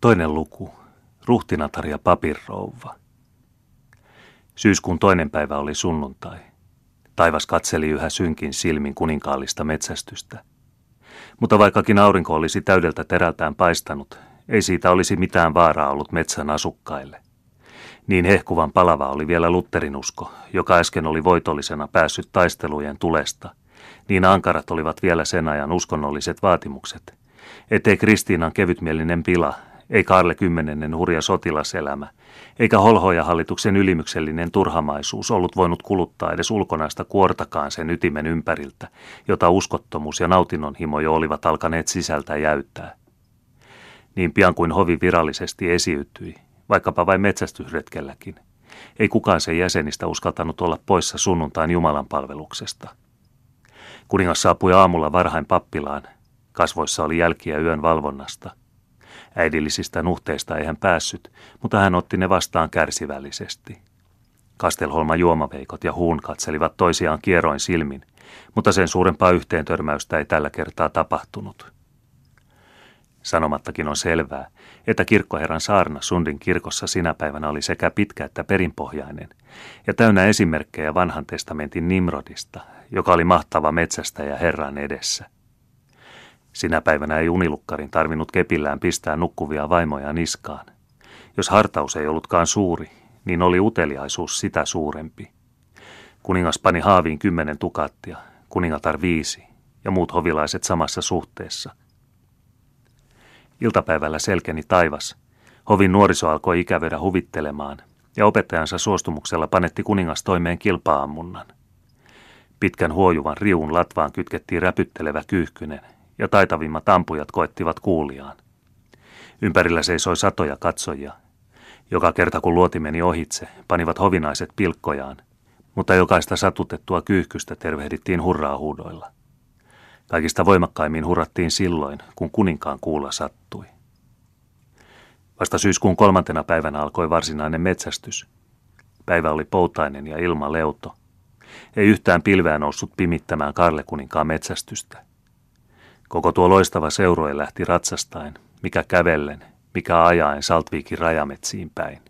Toinen luku. Ruhtinatar ja papirrouva. Syyskuun toinen päivä oli sunnuntai. Taivas katseli yhä synkin silmin kuninkaallista metsästystä. Mutta vaikkakin aurinko olisi täydeltä terältään paistanut, ei siitä olisi mitään vaaraa ollut metsän asukkaille. Niin hehkuvan palava oli vielä Lutterin usko, joka äsken oli voitollisena päässyt taistelujen tulesta. Niin ankarat olivat vielä sen ajan uskonnolliset vaatimukset, ettei Kristiinan kevytmielinen pila, ei Karle kymmenennen hurja sotilaselämä, eikä holhoja hallituksen ylimyksellinen turhamaisuus ollut voinut kuluttaa edes ulkonaista kuortakaan sen ytimen ympäriltä, jota uskottomuus ja nautinnonhimo jo olivat alkaneet sisältä jäyttää. Niin pian kuin hovi virallisesti esiytyi, vaikkapa vain metsästysretkelläkin, ei kukaan sen jäsenistä uskaltanut olla poissa sunnuntain Jumalan palveluksesta. Kuningas saapui aamulla varhain pappilaan, kasvoissa oli jälkiä yön valvonnasta – Äidillisistä nuhteista ei hän päässyt, mutta hän otti ne vastaan kärsivällisesti. Kastelholma juomaveikot ja huun katselivat toisiaan kieroin silmin, mutta sen suurempaa yhteentörmäystä ei tällä kertaa tapahtunut. Sanomattakin on selvää, että kirkkoherran saarna Sundin kirkossa sinä päivänä oli sekä pitkä että perinpohjainen, ja täynnä esimerkkejä vanhan testamentin Nimrodista, joka oli mahtava metsästäjä Herran edessä. Sinä päivänä ei unilukkarin tarvinnut kepillään pistää nukkuvia vaimoja niskaan. Jos hartaus ei ollutkaan suuri, niin oli uteliaisuus sitä suurempi. Kuningas pani haaviin kymmenen tukattia, kuningatar viisi ja muut hovilaiset samassa suhteessa. Iltapäivällä selkeni taivas. Hovin nuoriso alkoi ikävöidä huvittelemaan, ja opettajansa suostumuksella panetti kuningas toimeen kilpaammunnan. Pitkän huojuvan riun latvaan kytkettiin räpyttelevä kyyhkynen, ja taitavimmat ampujat koettivat kuuliaan. Ympärillä seisoi satoja katsojia. Joka kerta kun luoti meni ohitse, panivat hovinaiset pilkkojaan, mutta jokaista satutettua kyyhkystä tervehdittiin hurraa huudoilla. Kaikista voimakkaimmin hurrattiin silloin, kun kuninkaan kuulla sattui. Vasta syyskuun kolmantena päivänä alkoi varsinainen metsästys. Päivä oli poutainen ja ilma leuto. Ei yhtään pilveä noussut pimittämään Karle kuninkaan metsästystä. Koko tuo loistava seurue lähti ratsastain, mikä kävellen, mikä ajaen Saltviikin rajametsiin päin.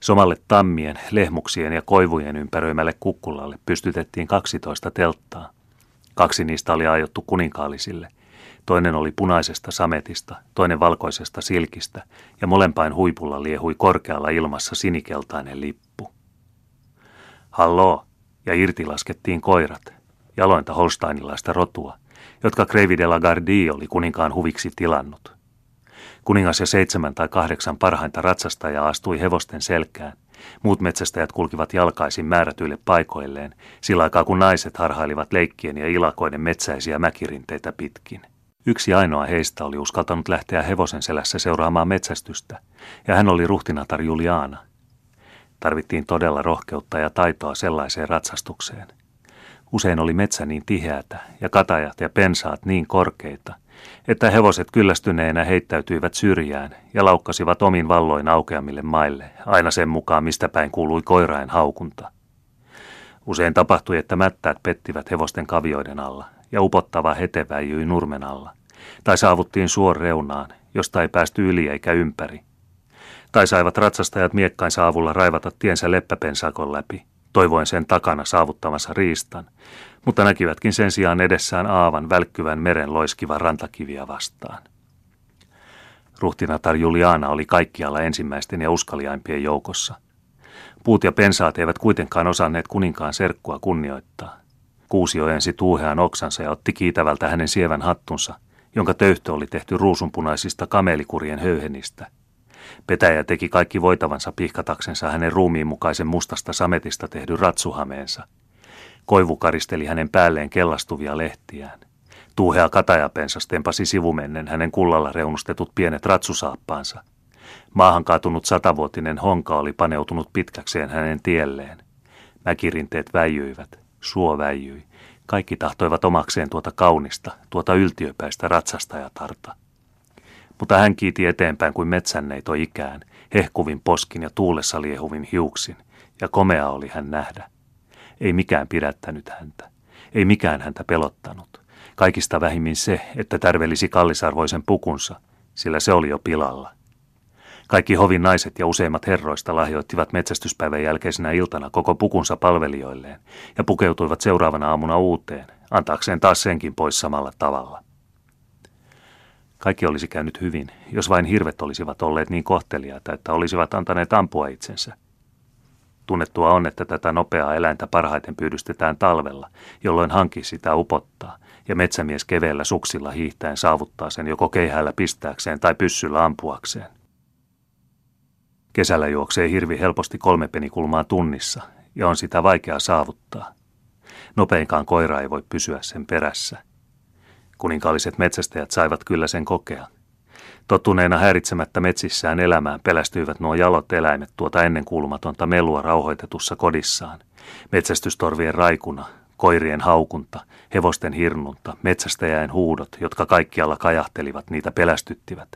Somalle tammien, lehmuksien ja koivujen ympäröimälle kukkulalle pystytettiin 12 telttaa. Kaksi niistä oli aiottu kuninkaallisille. Toinen oli punaisesta sametista, toinen valkoisesta silkistä ja molempain huipulla liehui korkealla ilmassa sinikeltainen lippu. Halloo, ja irti laskettiin koirat, jalointa holsteinilaista rotua – jotka Kreivi de la Gardie oli kuninkaan huviksi tilannut. Kuningas ja seitsemän tai kahdeksan parhainta ratsastajaa astui hevosten selkään. Muut metsästäjät kulkivat jalkaisin määrätyille paikoilleen, sillä aikaa kun naiset harhailivat leikkien ja ilakoiden metsäisiä mäkirinteitä pitkin. Yksi ainoa heistä oli uskaltanut lähteä hevosen selässä seuraamaan metsästystä, ja hän oli ruhtinatar Juliana. Tarvittiin todella rohkeutta ja taitoa sellaiseen ratsastukseen – Usein oli metsä niin tiheätä ja katajat ja pensaat niin korkeita, että hevoset kyllästyneenä heittäytyivät syrjään ja laukkasivat omin valloin aukeamille maille, aina sen mukaan mistä päin kuului koirain haukunta. Usein tapahtui, että mättäät pettivät hevosten kavioiden alla ja upottava hete väijyi nurmen alla. Tai saavuttiin suor reunaan, josta ei päästy yli eikä ympäri. Tai saivat ratsastajat miekkainsa avulla raivata tiensä leppäpensakon läpi – toivoen sen takana saavuttavansa riistan, mutta näkivätkin sen sijaan edessään aavan välkkyvän meren loiskivan rantakiviä vastaan. Ruhtinatar Juliana oli kaikkialla ensimmäisten ja uskaliaimpien joukossa. Puut ja pensaat eivät kuitenkaan osanneet kuninkaan serkkua kunnioittaa. Kuusi ojensi tuuhean oksansa ja otti kiitävältä hänen sievän hattunsa, jonka töyhtö oli tehty ruusunpunaisista kamelikurien höyhenistä – Petäjä teki kaikki voitavansa pihkataksensa hänen ruumiin mukaisen mustasta sametista tehdyn ratsuhameensa. Koivu karisteli hänen päälleen kellastuvia lehtiään. Tuuhea katajapensas tempasi sivumennen hänen kullalla reunustetut pienet ratsusaappaansa. Maahan kaatunut satavuotinen honka oli paneutunut pitkäkseen hänen tielleen. Mäkirinteet väijyivät, suo väijyi. Kaikki tahtoivat omakseen tuota kaunista, tuota yltiöpäistä ratsastajatarta mutta hän kiiti eteenpäin kuin metsänneito ikään, hehkuvin poskin ja tuulessa liehuvin hiuksin, ja komea oli hän nähdä. Ei mikään pidättänyt häntä, ei mikään häntä pelottanut. Kaikista vähimmin se, että tärvelisi kallisarvoisen pukunsa, sillä se oli jo pilalla. Kaikki hovin naiset ja useimmat herroista lahjoittivat metsästyspäivän jälkeisenä iltana koko pukunsa palvelijoilleen ja pukeutuivat seuraavana aamuna uuteen, antaakseen taas senkin pois samalla tavalla. Kaikki olisi käynyt hyvin, jos vain hirvet olisivat olleet niin kohteliaita, että olisivat antaneet ampua itsensä. Tunnettua on, että tätä nopeaa eläintä parhaiten pyydystetään talvella, jolloin hanki sitä upottaa, ja metsämies keveellä suksilla hiihtäen saavuttaa sen joko keihäällä pistääkseen tai pyssyllä ampuakseen. Kesällä juoksee hirvi helposti kolme penikulmaa tunnissa, ja on sitä vaikea saavuttaa. Nopeinkaan koira ei voi pysyä sen perässä. Kuninkaalliset metsästäjät saivat kyllä sen kokea. Tottuneena häiritsemättä metsissään elämään pelästyivät nuo jalot eläimet tuota ennenkuulumatonta melua rauhoitetussa kodissaan. Metsästystorvien raikuna, koirien haukunta, hevosten hirnunta, metsästäjäin huudot, jotka kaikkialla kajahtelivat, niitä pelästyttivät,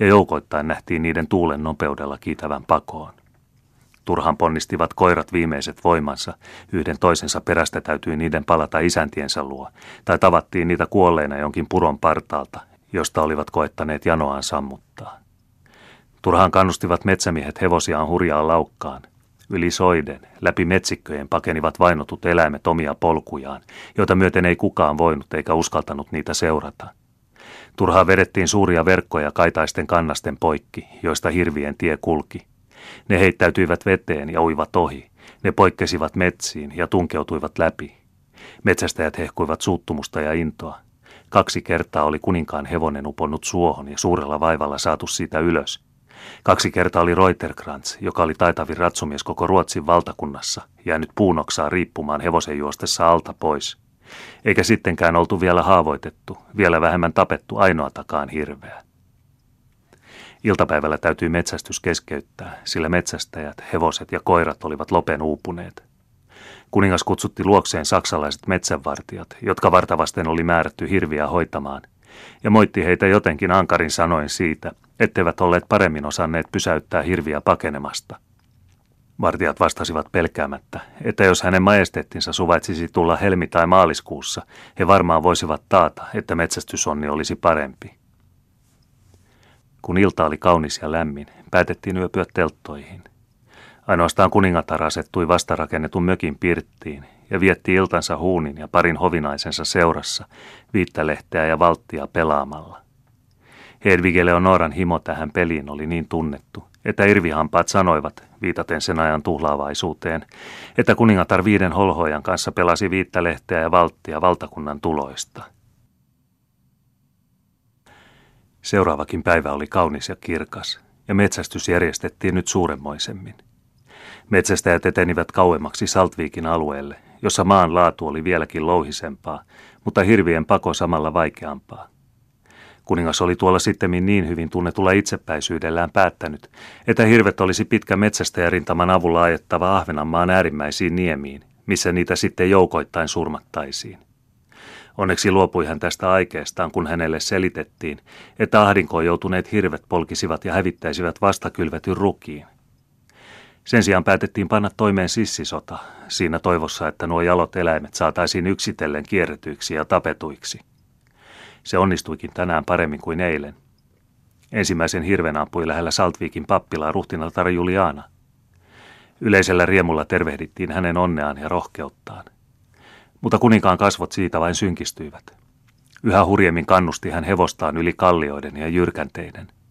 ja joukoittain nähtiin niiden tuulen nopeudella kiitävän pakoon. Turhan ponnistivat koirat viimeiset voimansa, yhden toisensa perästä täytyi niiden palata isäntiensä luo, tai tavattiin niitä kuolleina jonkin puron partaalta, josta olivat koettaneet janoaan sammuttaa. Turhaan kannustivat metsämiehet hevosiaan hurjaan laukkaan. Yli soiden, läpi metsikköjen pakenivat vainotut eläimet omia polkujaan, joita myöten ei kukaan voinut eikä uskaltanut niitä seurata. Turhaan vedettiin suuria verkkoja kaitaisten kannasten poikki, joista hirvien tie kulki. Ne heittäytyivät veteen ja uivat ohi. Ne poikkesivat metsiin ja tunkeutuivat läpi. Metsästäjät hehkuivat suuttumusta ja intoa. Kaksi kertaa oli kuninkaan hevonen uponnut suohon ja suurella vaivalla saatu siitä ylös. Kaksi kertaa oli Reuterkrantz, joka oli taitavin ratsumies koko Ruotsin valtakunnassa, jäänyt puunoksaa riippumaan hevosen juostessa alta pois. Eikä sittenkään oltu vielä haavoitettu, vielä vähemmän tapettu ainoatakaan hirveä. Iltapäivällä täytyi metsästys keskeyttää, sillä metsästäjät, hevoset ja koirat olivat lopen uupuneet. Kuningas kutsutti luokseen saksalaiset metsänvartijat, jotka vartavasten oli määrätty hirviä hoitamaan, ja moitti heitä jotenkin ankarin sanoin siitä, etteivät olleet paremmin osanneet pysäyttää hirviä pakenemasta. Vartijat vastasivat pelkäämättä, että jos hänen majesteettinsa suvaitsisi tulla helmi- tai maaliskuussa, he varmaan voisivat taata, että metsästysonni olisi parempi. Kun ilta oli kaunis ja lämmin, päätettiin yöpyä telttoihin. Ainoastaan kuningatar asettui vastarakennetun mökin pirttiin ja vietti iltansa huunin ja parin hovinaisensa seurassa, viittälehteä ja valttia pelaamalla. Hedvige Leonoran himo tähän peliin oli niin tunnettu, että irvihampaat sanoivat, viitaten sen ajan tuhlaavaisuuteen, että kuningatar viiden holhojan kanssa pelasi viittälehteä ja valttia valtakunnan tuloista. Seuraavakin päivä oli kaunis ja kirkas, ja metsästys järjestettiin nyt suuremmoisemmin. Metsästäjät etenivät kauemmaksi Saltviikin alueelle, jossa maan laatu oli vieläkin louhisempaa, mutta hirvien pako samalla vaikeampaa. Kuningas oli tuolla sittemmin niin hyvin tunnetulla itsepäisyydellään päättänyt, että hirvet olisi pitkä metsästäjärintaman avulla ajettava Ahvenanmaan äärimmäisiin niemiin, missä niitä sitten joukoittain surmattaisiin. Onneksi luopui hän tästä aikeestaan, kun hänelle selitettiin, että ahdinkoon joutuneet hirvet polkisivat ja hävittäisivät vastakylvetyn rukiin. Sen sijaan päätettiin panna toimeen sissisota, siinä toivossa, että nuo jalot eläimet saataisiin yksitellen kierretyiksi ja tapetuiksi. Se onnistuikin tänään paremmin kuin eilen. Ensimmäisen hirven ampui lähellä Saltviikin pappilaa ruhtinaltar Juliana. Yleisellä riemulla tervehdittiin hänen onneaan ja rohkeuttaan. Mutta kuninkaan kasvot siitä vain synkistyivät. Yhä hurjemmin kannusti hän hevostaan yli kallioiden ja jyrkänteiden –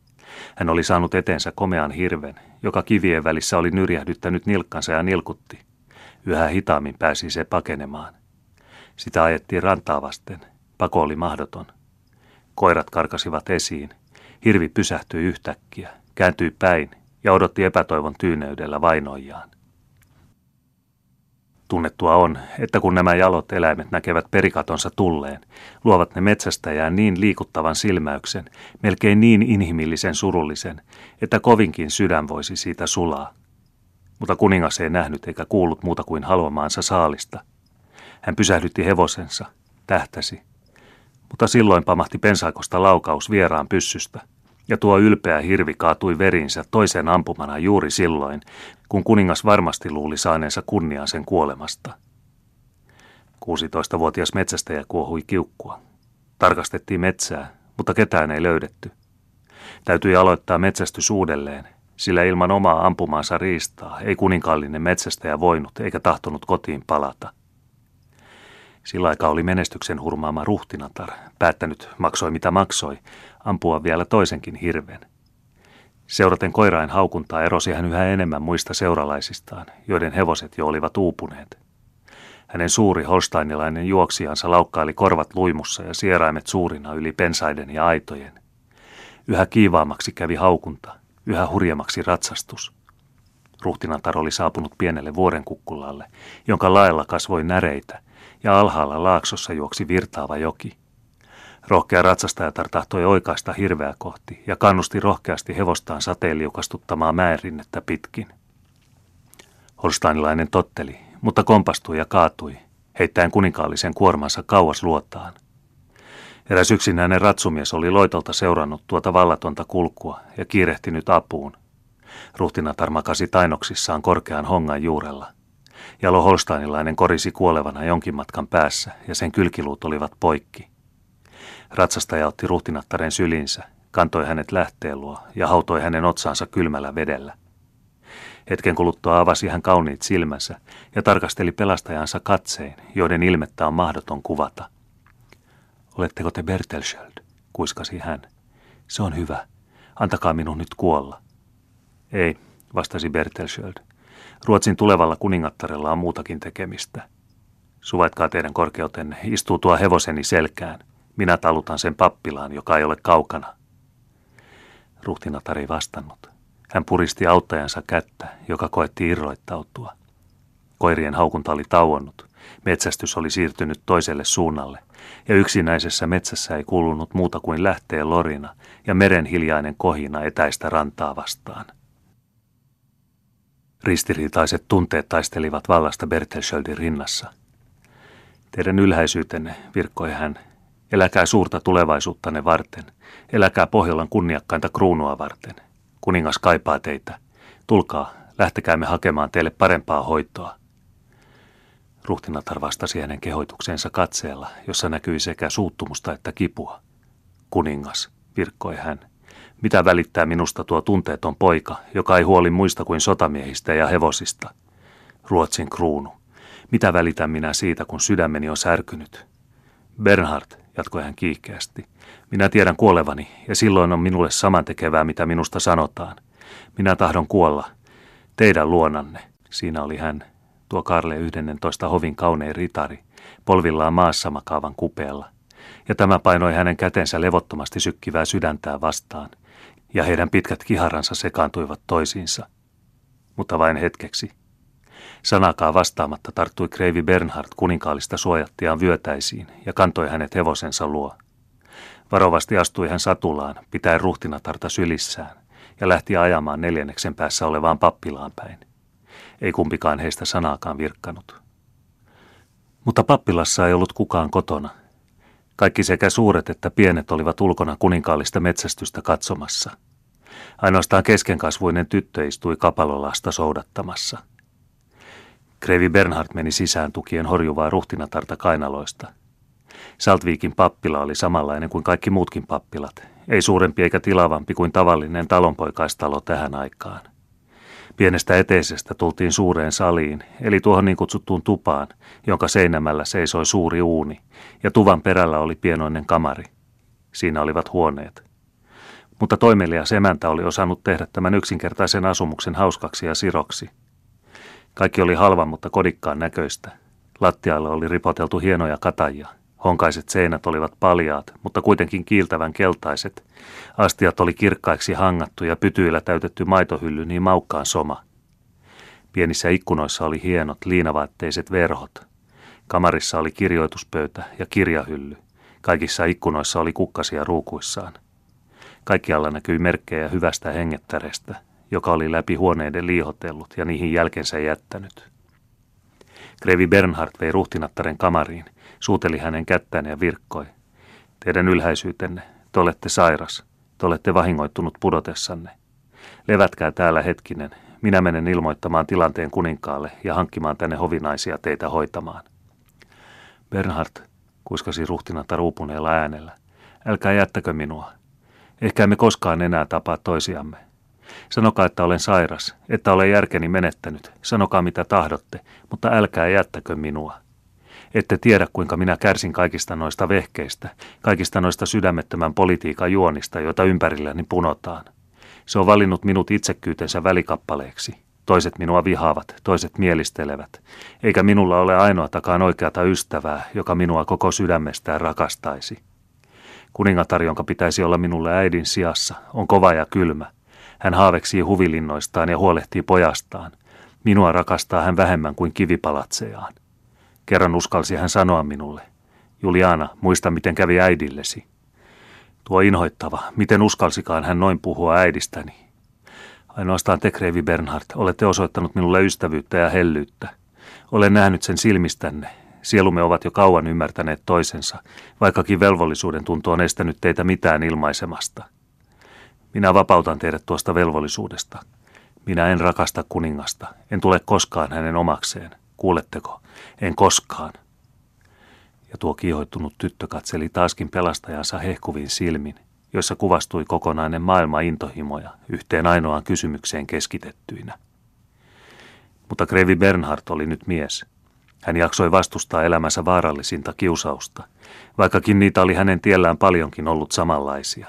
hän oli saanut eteensä komean hirven, joka kivien välissä oli nyrjähdyttänyt nilkkansa ja nilkutti. Yhä hitaammin pääsi se pakenemaan. Sitä ajettiin rantaa vasten. Pako oli mahdoton. Koirat karkasivat esiin. Hirvi pysähtyi yhtäkkiä, kääntyi päin ja odotti epätoivon tyyneydellä vainoijaan. Tunnettua on, että kun nämä jalot eläimet näkevät perikatonsa tulleen, luovat ne metsästäjään niin liikuttavan silmäyksen, melkein niin inhimillisen surullisen, että kovinkin sydän voisi siitä sulaa. Mutta kuningas ei nähnyt eikä kuullut muuta kuin haluamaansa saalista. Hän pysähdytti hevosensa, tähtäsi. Mutta silloin pamahti pensaakosta laukaus vieraan pyssystä – ja tuo ylpeä hirvi kaatui verinsä toisen ampumana juuri silloin, kun kuningas varmasti luuli saaneensa kunnian sen kuolemasta. 16-vuotias metsästäjä kuohui kiukkua. Tarkastettiin metsää, mutta ketään ei löydetty. Täytyi aloittaa metsästys uudelleen, sillä ilman omaa ampumaansa riistaa ei kuninkaallinen metsästäjä voinut eikä tahtonut kotiin palata. Sillä aikaa oli menestyksen hurmaama ruhtinatar, päättänyt, maksoi mitä maksoi, ampua vielä toisenkin hirven. Seuraten koirain haukuntaa erosi hän yhä enemmän muista seuralaisistaan, joiden hevoset jo olivat uupuneet. Hänen suuri holsteinilainen juoksijansa laukkaili korvat luimussa ja sieraimet suurina yli pensaiden ja aitojen. Yhä kiivaammaksi kävi haukunta, yhä hurjemmaksi ratsastus. Ruhtinatar oli saapunut pienelle vuorenkukkulalle, jonka laella kasvoi näreitä, ja alhaalla laaksossa juoksi virtaava joki. Rohkea ratsastajatar tahtoi oikaista hirveä kohti ja kannusti rohkeasti hevostaan sateeliukastuttamaa mäenrinnettä pitkin. Holsteinilainen totteli, mutta kompastui ja kaatui, heittäen kuninkaallisen kuormansa kauas luotaan. Eräs yksinäinen ratsumies oli loitolta seurannut tuota vallatonta kulkua ja kiirehtinyt apuun. Ruhtinatar makasi tainoksissaan korkean hongan juurella. Jalo holsteinilainen korisi kuolevana jonkin matkan päässä ja sen kylkiluut olivat poikki. Ratsastaja otti ruhtinattaren sylinsä, kantoi hänet lähteen luo ja hautoi hänen otsaansa kylmällä vedellä. Hetken kuluttua avasi hän kauniit silmänsä ja tarkasteli pelastajansa katsein, joiden ilmettä on mahdoton kuvata. Oletteko te Bertelsköld? kuiskasi hän. Se on hyvä. Antakaa minun nyt kuolla. Ei, vastasi Bertelsköld. Ruotsin tulevalla kuningattarella on muutakin tekemistä. Suvaitkaa teidän korkeutenne, istuu tuo hevoseni selkään. Minä talutan sen pappilaan, joka ei ole kaukana. Ruhtinatar ei vastannut. Hän puristi auttajansa kättä, joka koetti irroittautua. Koirien haukunta oli tauonnut. Metsästys oli siirtynyt toiselle suunnalle, ja yksinäisessä metsässä ei kuulunut muuta kuin lähteen lorina ja meren hiljainen kohina etäistä rantaa vastaan. Ristiriitaiset tunteet taistelivat vallasta Bertelschöldin rinnassa. Teidän ylhäisyytenne, virkkoi hän, eläkää suurta tulevaisuuttanne varten, eläkää Pohjolan kunniakkainta kruunua varten. Kuningas kaipaa teitä. Tulkaa, lähtekäämme hakemaan teille parempaa hoitoa. Ruhtinatar vastasi hänen kehoituksensa katseella, jossa näkyi sekä suuttumusta että kipua. Kuningas, virkkoi hän, mitä välittää minusta tuo tunteeton poika, joka ei huoli muista kuin sotamiehistä ja hevosista? Ruotsin kruunu. Mitä välitän minä siitä, kun sydämeni on särkynyt? Bernhard, jatkoi hän kiihkeästi, minä tiedän kuolevani, ja silloin on minulle samantekevää, mitä minusta sanotaan. Minä tahdon kuolla. Teidän luonanne. Siinä oli hän, tuo Karle 11 hovin kaunein ritari, polvillaan maassa makaavan kupeella. Ja tämä painoi hänen kätensä levottomasti sykkivää sydäntää vastaan, ja heidän pitkät kiharansa sekaantuivat toisiinsa. Mutta vain hetkeksi. Sanakaa vastaamatta tarttui Kreivi Bernhard kuninkaallista suojattiaan vyötäisiin ja kantoi hänet hevosensa luo. Varovasti astui hän satulaan, pitäen ruhtinatarta sylissään, ja lähti ajamaan neljänneksen päässä olevaan pappilaan päin. Ei kumpikaan heistä sanaakaan virkkanut. Mutta pappilassa ei ollut kukaan kotona. Kaikki sekä suuret että pienet olivat ulkona kuninkaallista metsästystä katsomassa. Ainoastaan keskenkasvuinen tyttö istui kapalolasta soudattamassa. Krevi Bernhard meni sisään tukien horjuvaa ruhtinatarta kainaloista – Saltviikin pappila oli samanlainen kuin kaikki muutkin pappilat, ei suurempi eikä tilavampi kuin tavallinen talonpoikaistalo tähän aikaan. Pienestä eteisestä tultiin suureen saliin, eli tuohon niin kutsuttuun tupaan, jonka seinämällä seisoi suuri uuni, ja tuvan perällä oli pienoinen kamari. Siinä olivat huoneet. Mutta toimelias emäntä oli osannut tehdä tämän yksinkertaisen asumuksen hauskaksi ja siroksi. Kaikki oli halvan, mutta kodikkaan näköistä. Lattialle oli ripoteltu hienoja katajia – Honkaiset seinät olivat paljaat, mutta kuitenkin kiiltävän keltaiset. Astiat oli kirkkaiksi hangattu ja pytyillä täytetty maitohylly niin maukkaan soma. Pienissä ikkunoissa oli hienot liinavaatteiset verhot. Kamarissa oli kirjoituspöytä ja kirjahylly. Kaikissa ikkunoissa oli kukkasia ruukuissaan. Kaikkialla näkyi merkkejä hyvästä hengettärestä, joka oli läpi huoneiden liihotellut ja niihin jälkensä jättänyt. Grevi Bernhard vei ruhtinattaren kamariin, suuteli hänen kättään ja virkkoi. Teidän ylhäisyytenne, te olette sairas, te olette vahingoittunut pudotessanne. Levätkää täällä hetkinen, minä menen ilmoittamaan tilanteen kuninkaalle ja hankkimaan tänne hovinaisia teitä hoitamaan. Bernhard, kuiskasi ruhtinatar uupuneella äänellä, älkää jättäkö minua. Ehkä emme koskaan enää tapaa toisiamme. Sanokaa, että olen sairas, että olen järkeni menettänyt. Sanokaa mitä tahdotte, mutta älkää jättäkö minua. Ette tiedä, kuinka minä kärsin kaikista noista vehkeistä, kaikista noista sydämettömän politiikan juonista, joita ympärilläni punotaan. Se on valinnut minut itsekyytensä välikappaleeksi. Toiset minua vihaavat, toiset mielistelevät, eikä minulla ole ainoatakaan oikeata ystävää, joka minua koko sydämestään rakastaisi. Kuningatar, jonka pitäisi olla minulle äidin sijassa, on kova ja kylmä. Hän haaveksii huvilinnoistaan ja huolehtii pojastaan. Minua rakastaa hän vähemmän kuin kivipalatsejaan. Kerran uskalsi hän sanoa minulle, Juliana, muista miten kävi äidillesi. Tuo inhoittava, miten uskalsikaan hän noin puhua äidistäni. Ainoastaan te, Kreivi Bernhard, olette osoittanut minulle ystävyyttä ja hellyyttä. Olen nähnyt sen silmistänne. Sielumme ovat jo kauan ymmärtäneet toisensa, vaikkakin velvollisuuden tunto on estänyt teitä mitään ilmaisemasta. Minä vapautan teidät tuosta velvollisuudesta. Minä en rakasta kuningasta, en tule koskaan hänen omakseen. Kuuletteko? En koskaan. Ja tuo kiihoittunut tyttö katseli taaskin pelastajansa hehkuvin silmin, joissa kuvastui kokonainen maailma intohimoja yhteen ainoaan kysymykseen keskitettyinä. Mutta Krevi Bernhard oli nyt mies. Hän jaksoi vastustaa elämänsä vaarallisinta kiusausta, vaikkakin niitä oli hänen tiellään paljonkin ollut samanlaisia.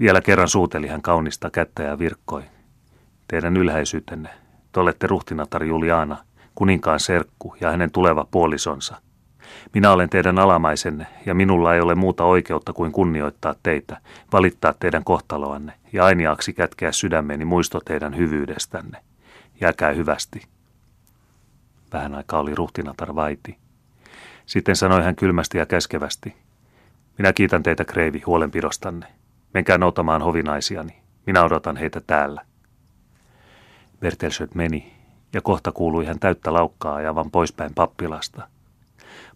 Vielä kerran suuteli hän kaunista kättä ja virkkoi. Teidän ylhäisyytenne, te olette ruhtinatar Juliana, kuninkaan serkku ja hänen tuleva puolisonsa. Minä olen teidän alamaisenne ja minulla ei ole muuta oikeutta kuin kunnioittaa teitä, valittaa teidän kohtaloanne ja ainiaksi kätkeä sydämeni muisto teidän hyvyydestänne. Jääkää hyvästi. Vähän aikaa oli ruhtinatar vaiti. Sitten sanoi hän kylmästi ja käskevästi. Minä kiitän teitä, Kreivi, huolenpidostanne. Menkää noutamaan hovinaisiani. Minä odotan heitä täällä. Bertelsöt meni, ja kohta kuului hän täyttä laukkaa ajavan poispäin pappilasta –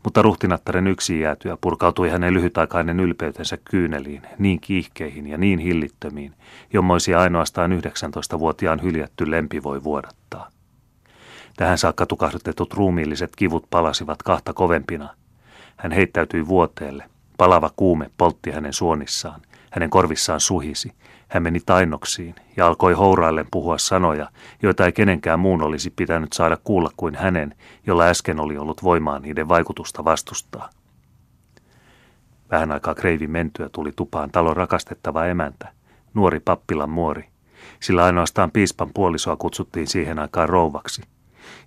mutta ruhtinattaren yksin jäätyä purkautui hänen lyhytaikainen ylpeytensä kyyneliin, niin kiihkeihin ja niin hillittömiin, jommoisia ainoastaan 19-vuotiaan hyljätty lempi voi vuodattaa. Tähän saakka tukahdutetut ruumiilliset kivut palasivat kahta kovempina. Hän heittäytyi vuoteelle. Palava kuume poltti hänen suonissaan. Hänen korvissaan suhisi. Hän meni tainnoksiin ja alkoi houraillen puhua sanoja, joita ei kenenkään muun olisi pitänyt saada kuulla kuin hänen, jolla äsken oli ollut voimaa niiden vaikutusta vastustaa. Vähän aikaa Kreivin mentyä tuli tupaan talon rakastettava emäntä, nuori pappilan muori, sillä ainoastaan piispan puolisoa kutsuttiin siihen aikaan rouvaksi.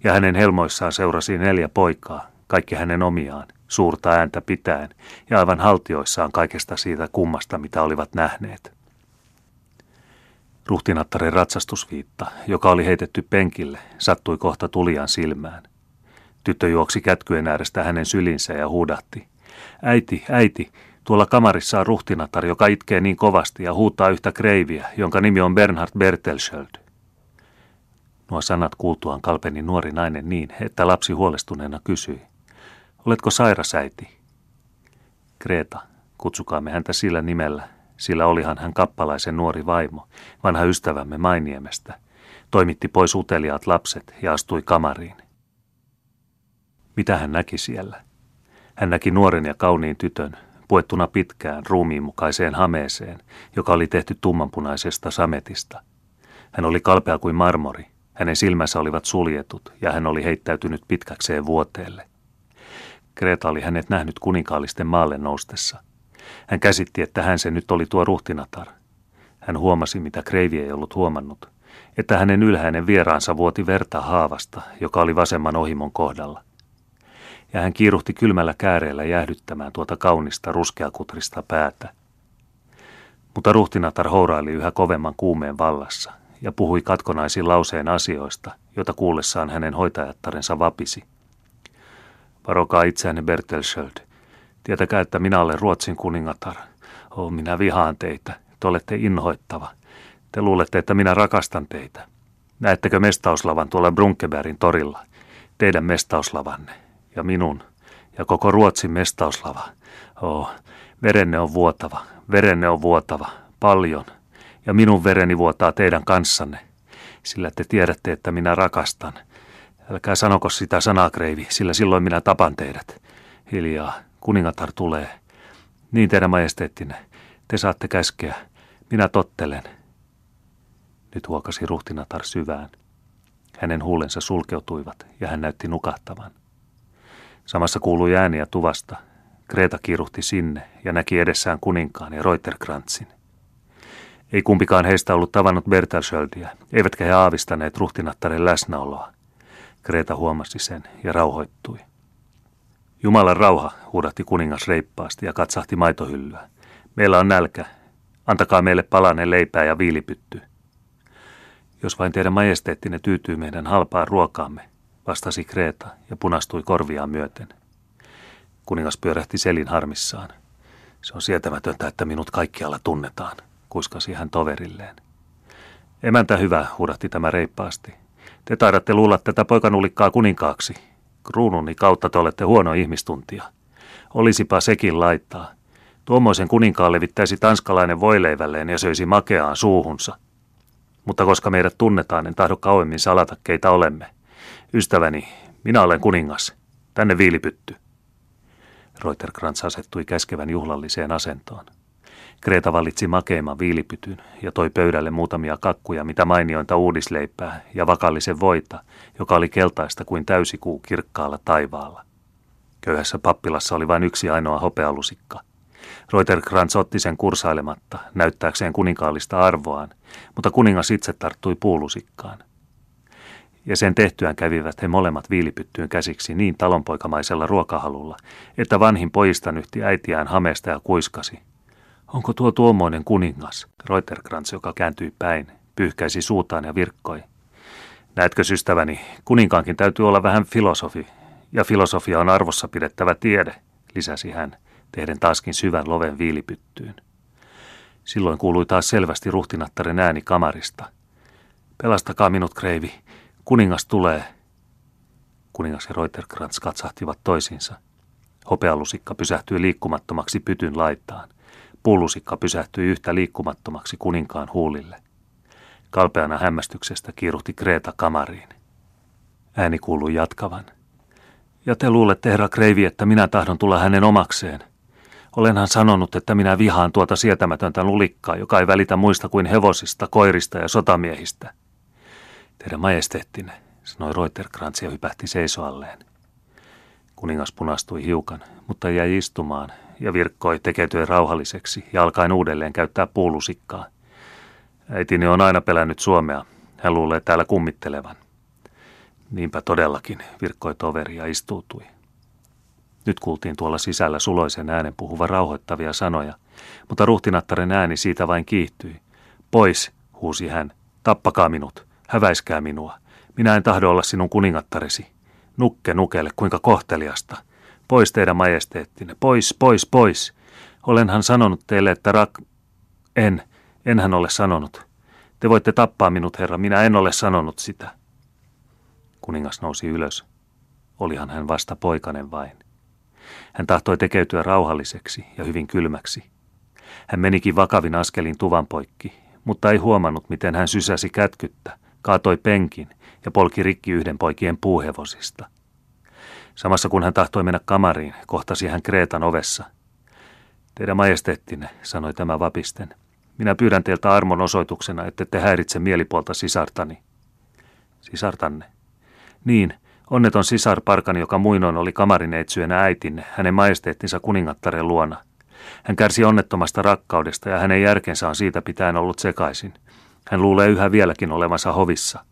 Ja hänen helmoissaan seurasi neljä poikaa, kaikki hänen omiaan, suurta ääntä pitäen ja aivan haltioissaan kaikesta siitä kummasta, mitä olivat nähneet. Ruhtinattaren ratsastusviitta, joka oli heitetty penkille, sattui kohta tulian silmään. Tyttö juoksi kätkyen äärestä hänen sylinsä ja huudahti. Äiti, äiti, tuolla kamarissa on ruhtinatar, joka itkee niin kovasti ja huutaa yhtä kreiviä, jonka nimi on Bernhard Bertelschöld. Nuo sanat kuultuaan kalpeni nuori nainen niin, että lapsi huolestuneena kysyi. Oletko sairas äiti? Kreta, kutsukaamme häntä sillä nimellä, sillä olihan hän kappalaisen nuori vaimo, vanha ystävämme Mainiemestä, toimitti pois uteliaat lapset ja astui kamariin. Mitä hän näki siellä? Hän näki nuoren ja kauniin tytön, puettuna pitkään ruumiin mukaiseen hameeseen, joka oli tehty tummanpunaisesta sametista. Hän oli kalpea kuin marmori, hänen silmänsä olivat suljetut ja hän oli heittäytynyt pitkäkseen vuoteelle. Kreta oli hänet nähnyt kuninkaallisten maalle noustessa – hän käsitti, että hän se nyt oli tuo ruhtinatar. Hän huomasi, mitä Kreivi ei ollut huomannut, että hänen ylhäinen vieraansa vuoti verta haavasta, joka oli vasemman ohimon kohdalla. Ja hän kiiruhti kylmällä kääreellä jäähdyttämään tuota kaunista ruskeakutrista päätä. Mutta ruhtinatar houraili yhä kovemman kuumeen vallassa ja puhui katkonaisin lauseen asioista, joita kuullessaan hänen hoitajattarensa vapisi. Varokaa itseänne Bertelschöld, Tietäkää, että minä olen Ruotsin kuningatar. Oh, minä vihaan teitä. Te olette inhoittava. Te luulette, että minä rakastan teitä. Näettekö mestauslavan tuolla Brunkebergin torilla? Teidän mestauslavanne. Ja minun. Ja koko Ruotsin mestauslava. Oh, verenne on vuotava. Verenne on vuotava. Paljon. Ja minun vereni vuotaa teidän kanssanne. Sillä te tiedätte, että minä rakastan. Älkää sanoko sitä sanaa, Kreivi, sillä silloin minä tapan teidät. Hiljaa kuningatar tulee. Niin teidän majesteettinne, te saatte käskeä. Minä tottelen. Nyt huokasi ruhtinatar syvään. Hänen huulensa sulkeutuivat ja hän näytti nukahtavan. Samassa kuului ääniä tuvasta. Kreta kiiruhti sinne ja näki edessään kuninkaan ja Reuterkrantzin. Ei kumpikaan heistä ollut tavannut Bertalschöldiä, eivätkä he aavistaneet ruhtinattaren läsnäoloa. Kreta huomasi sen ja rauhoittui. Jumalan rauha, huudahti kuningas reippaasti ja katsahti maitohyllyä. Meillä on nälkä. Antakaa meille palanen leipää ja viilipytty. Jos vain teidän majesteettinne tyytyy meidän halpaan ruokaamme, vastasi Kreta ja punastui korviaan myöten. Kuningas pyörähti selin harmissaan. Se on sietämätöntä, että minut kaikkialla tunnetaan, kuiskasi hän toverilleen. Emäntä hyvä, huudahti tämä reippaasti. Te taidatte luulla tätä poikanulikkaa kuninkaaksi. Kruununi kautta te olette huono ihmistuntia. Olisipa sekin laittaa. Tuommoisen kuninkaan levittäisi tanskalainen voileivälleen ja söisi makeaan suuhunsa. Mutta koska meidät tunnetaan, en tahdo kauemmin salata, keitä olemme. Ystäväni, minä olen kuningas. Tänne viilipytty. Reuterkrantz asettui käskevän juhlalliseen asentoon. Kreta valitsi makeimman viilipytyn ja toi pöydälle muutamia kakkuja, mitä mainiointa uudisleipää ja vakallisen voita, joka oli keltaista kuin täysikuu kirkkaalla taivaalla. Köyhässä pappilassa oli vain yksi ainoa hopealusikka. Reuterkrantz otti sen kursailematta, näyttääkseen kuninkaallista arvoaan, mutta kuningas itse tarttui puulusikkaan. Ja sen tehtyään kävivät he molemmat viilipyttyyn käsiksi niin talonpoikamaisella ruokahalulla, että vanhin pojista nyhti äitiään hameesta ja kuiskasi – Onko tuo tuommoinen kuningas? Reuterkrantz, joka kääntyi päin, pyyhkäisi suutaan ja virkkoi. Näetkö, systäväni, kuninkaankin täytyy olla vähän filosofi, ja filosofia on arvossa pidettävä tiede, lisäsi hän, tehden taaskin syvän loven viilipyttyyn. Silloin kuului taas selvästi ruhtinattaren ääni kamarista. Pelastakaa minut, kreivi. Kuningas tulee. Kuningas ja Reuterkrantz katsahtivat toisiinsa. Hopealusikka pysähtyi liikkumattomaksi pytyn laitaan. Pullusikka pysähtyi yhtä liikkumattomaksi kuninkaan huulille. Kalpeana hämmästyksestä kiiruhti Kreta kamariin. Ääni kuului jatkavan. Ja te luulette, herra Kreivi, että minä tahdon tulla hänen omakseen. Olenhan sanonut, että minä vihaan tuota sietämätöntä lulikkaa, joka ei välitä muista kuin hevosista, koirista ja sotamiehistä. Teidän majesteettinne, sanoi Reuterkrantz ja hypähti seisoalleen. Kuningas punastui hiukan, mutta jäi istumaan ja virkkoi tekeytyen rauhalliseksi ja alkaen uudelleen käyttää puulusikkaa. Äitini on aina pelännyt Suomea. Hän luulee täällä kummittelevan. Niinpä todellakin, virkkoi toveri ja istuutui. Nyt kuultiin tuolla sisällä suloisen äänen puhuva rauhoittavia sanoja, mutta ruhtinattaren ääni siitä vain kiihtyi. Pois, huusi hän, tappakaa minut, häväiskää minua. Minä en tahdo olla sinun kuningattaresi. Nukke nukelle, kuinka kohteliasta. Pois teidän majesteettinne, pois, pois, pois. Olenhan sanonut teille, että rak... En, enhän ole sanonut. Te voitte tappaa minut, herra, minä en ole sanonut sitä. Kuningas nousi ylös. Olihan hän vasta poikanen vain. Hän tahtoi tekeytyä rauhalliseksi ja hyvin kylmäksi. Hän menikin vakavin askelin tuvan poikki, mutta ei huomannut, miten hän sysäsi kätkyttä, kaatoi penkin ja polki rikki yhden poikien puuhevosista. Samassa kun hän tahtoi mennä kamariin, kohtasi hän Kreetan ovessa. Teidän majesteettinne, sanoi tämä vapisten. Minä pyydän teiltä armon osoituksena, että te häiritse mielipuolta sisartani. Sisartanne? Niin, onneton sisar Parkani, joka muinoin oli kamarineitsyönä äitinne, hänen majesteettinsa kuningattaren luona. Hän kärsi onnettomasta rakkaudesta ja hänen järkensä on siitä pitäen ollut sekaisin. Hän luulee yhä vieläkin olevansa hovissa.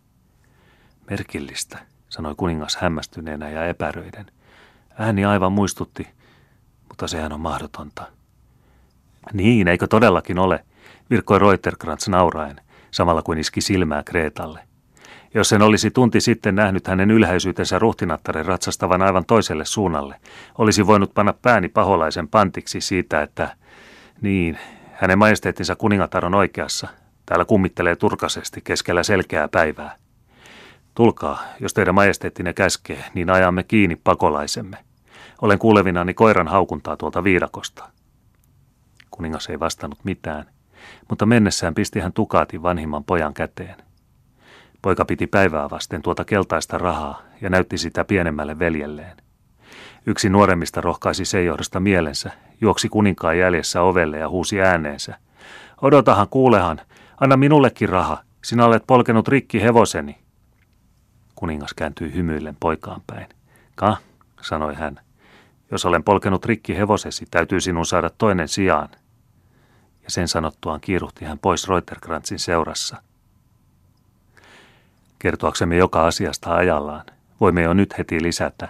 Merkillistä, sanoi kuningas hämmästyneenä ja epäröiden. Ääni aivan muistutti, mutta sehän on mahdotonta. Niin, eikö todellakin ole, virkkoi Reuterkrantz nauraen, samalla kuin iski silmää Kreetalle. Jos sen olisi tunti sitten nähnyt hänen ylhäisyytensä ruhtinattaren ratsastavan aivan toiselle suunnalle, olisi voinut panna pääni paholaisen pantiksi siitä, että niin, hänen majesteettinsa kuningatar on oikeassa. Täällä kummittelee turkasesti keskellä selkeää päivää. Tulkaa, jos teidän majesteettinne käskee, niin ajamme kiinni pakolaisemme. Olen kuulevinani koiran haukuntaa tuolta viidakosta. Kuningas ei vastannut mitään, mutta mennessään pisti hän tukaatin vanhimman pojan käteen. Poika piti päivää vasten tuota keltaista rahaa ja näytti sitä pienemmälle veljelleen. Yksi nuoremmista rohkaisi sen johdosta mielensä, juoksi kuninkaan jäljessä ovelle ja huusi ääneensä. Odotahan, kuulehan. Anna minullekin raha. Sinä olet polkenut rikki hevoseni. Kuningas kääntyi hymyillen poikaan päin. Ka, sanoi hän. Jos olen polkenut rikki hevosesi, täytyy sinun saada toinen sijaan. Ja sen sanottuaan kiiruhti hän pois Reuterkrantzin seurassa. Kertoaksemme joka asiasta ajallaan, voimme jo nyt heti lisätä,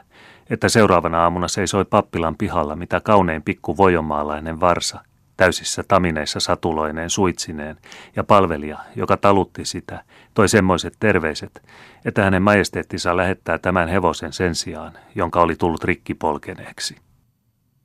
että seuraavana aamuna seisoi pappilan pihalla mitä kaunein pikku varsa, täysissä tamineissa satuloineen suitsineen, ja palvelija, joka talutti sitä, toi semmoiset terveiset, että hänen majesteettinsa lähettää tämän hevosen sen sijaan, jonka oli tullut rikki polkeneeksi.